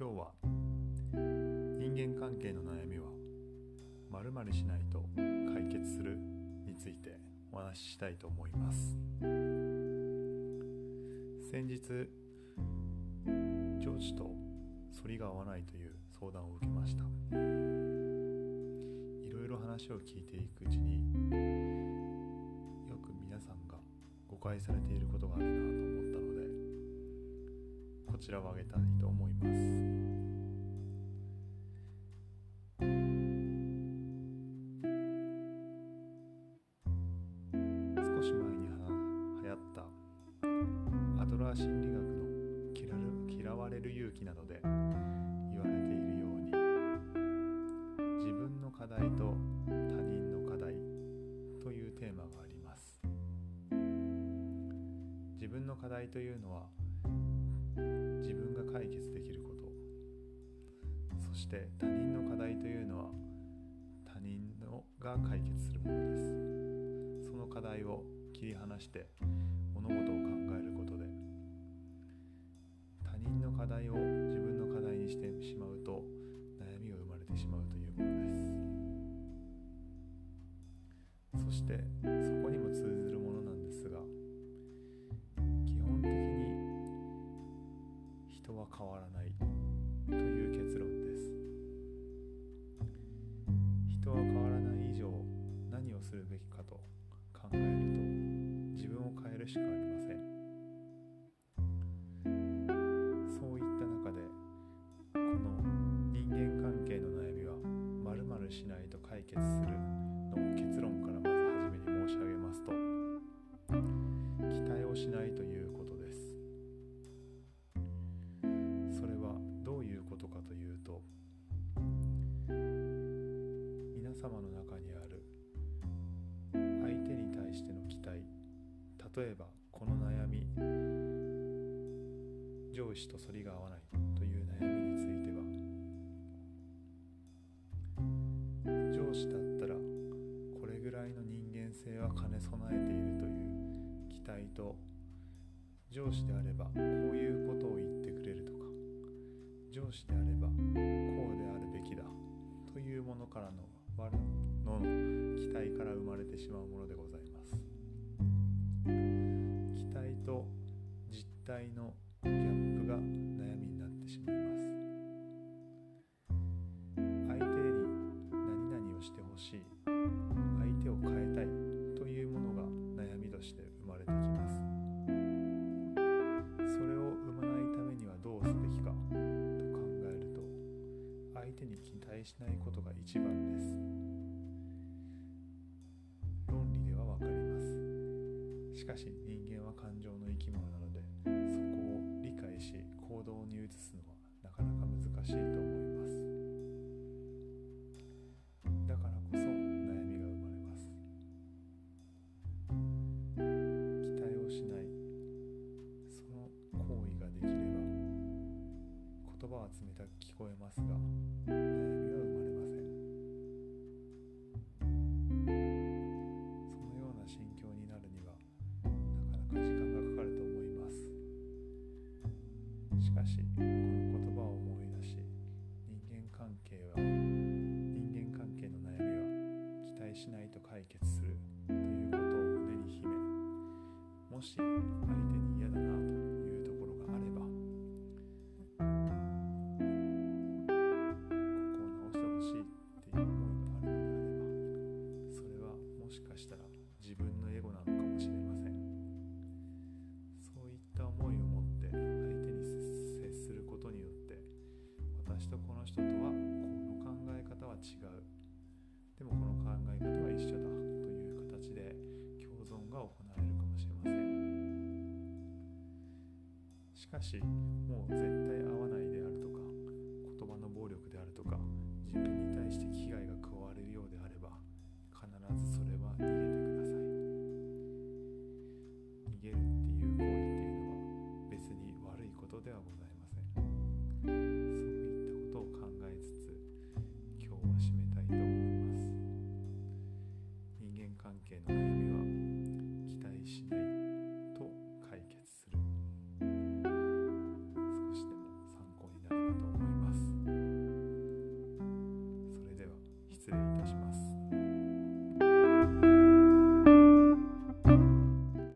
今日は人間関係の悩みは〇〇しないと解決するについてお話ししたいと思います。先日上司と反りが合わないという相談を受けました。いろいろ話を聞いていくうちによく皆さんが誤解されていることがあるなと思った。ちらを挙げたいと思います。少し前には流行ったアドラー心理学の嫌嫌われる勇気などで言われているように自分の課題と他人の課題というテーマがあります。自分の課題というのは自分が解決できること。そして他人の課題というのは他人のが解決するものです。その課題を切り離して物事を考えることで。他人の課題を自分の課題にしてしまうと悩みが生まれてしまうというものです。そしてそこにも通ず人は変わらない。という結論です。人は変わらない以上何をするべきかと考えると自分を変えるしかありません。そういった中でこの人間関係の悩みは〇〇しないと解決するの例えばこの悩み上司と反りが合わないという悩みについては上司だったらこれぐらいの人間性は兼ね備えているという期待と上司であればこういうことを言ってくれるとか上司であればこうであるべきだというものからの我の期待から生まれてしまうものと実態のギャップが悩みになってしまいます。相手に何々をしてほしい相手を変えたいというものが悩みとして生まれてきます。それを生まないためにはどうすべきかと考えると相手に期待しないことが一番です。しかし人間は感情の生き物なのでそこを理解し行動に移すのはなかなか難しいと思います。だからこそ悩みが生まれます。期待をしない。その行為ができれば言葉は冷たく聞こえますが悩みは生まれませしないと解決するということを胸に秘めもしかしもう絶対会わないであるとか言葉の暴力であるとか自分に対して危害が加わるようであれば必ずそれは逃げてください。逃げるっていう行為っていうのは別に悪いことではございません。